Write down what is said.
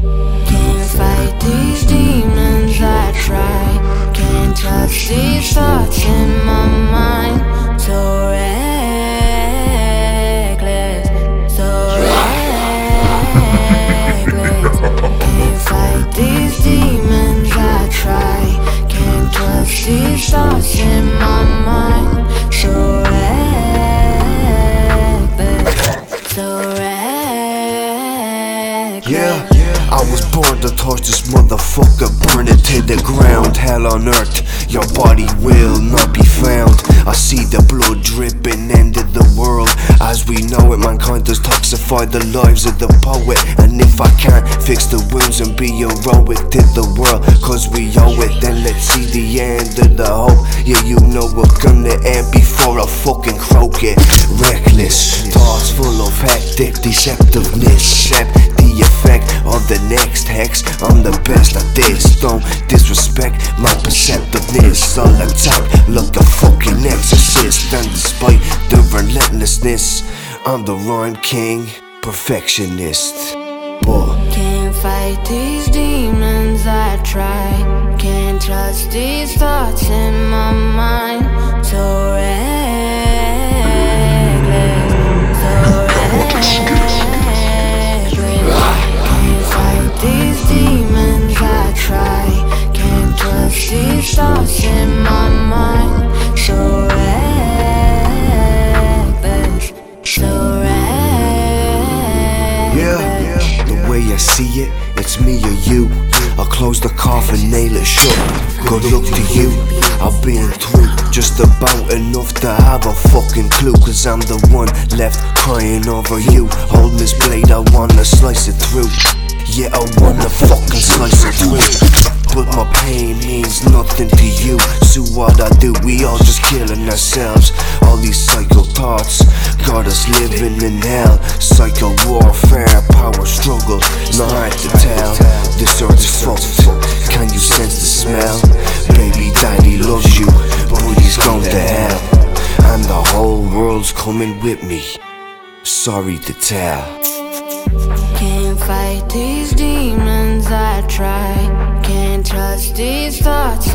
Can't fight these demons I try. Can't trust these thoughts in my mind. So reckless, so reckless. Can't fight these demons I try. Can't trust these thoughts in my mind. So reckless, so reckless. Yeah, I was born to torch this motherfucker, burn it to the ground. Hell on earth, your body will not be found. I see the blood dripping, end of the world. As we know it, mankind does toxify the lives of the poet. And if I can't fix the wounds and be heroic to the world, cause we owe it, then let's see the end of the hope. Yeah, you know we're gonna end before I fucking croak it. Reckless, thoughts full of hectic deceptiveness. Accept the effect of the next hex. I'm the best at this. Don't disrespect my perceptiveness. I'll attack look a fucking exorcist. And despite the relentlessness, I'm the rhyme king, perfectionist. But Can't fight these demons I try. Can't trust these thoughts in my way I see it, it's me or you. I'll close the coffin, nail it shut. Good luck to you. I've been through just about enough to have a fucking clue. Cause I'm the one left crying over you. Hold this blade, I wanna slice it through. Yeah, I wanna fucking slice it through. But my pain means nothing to you. So what I do, we all just killing ourselves. All these psycho thoughts got us living in hell. Psycho warfare, struggle, not hard to tell. This earth is fucked. Can you sense the smell? Baby daddy loves you, but he's gone to hell. And the whole world's coming with me. Sorry to tell. Can't fight these demons I try. Can't trust these thoughts.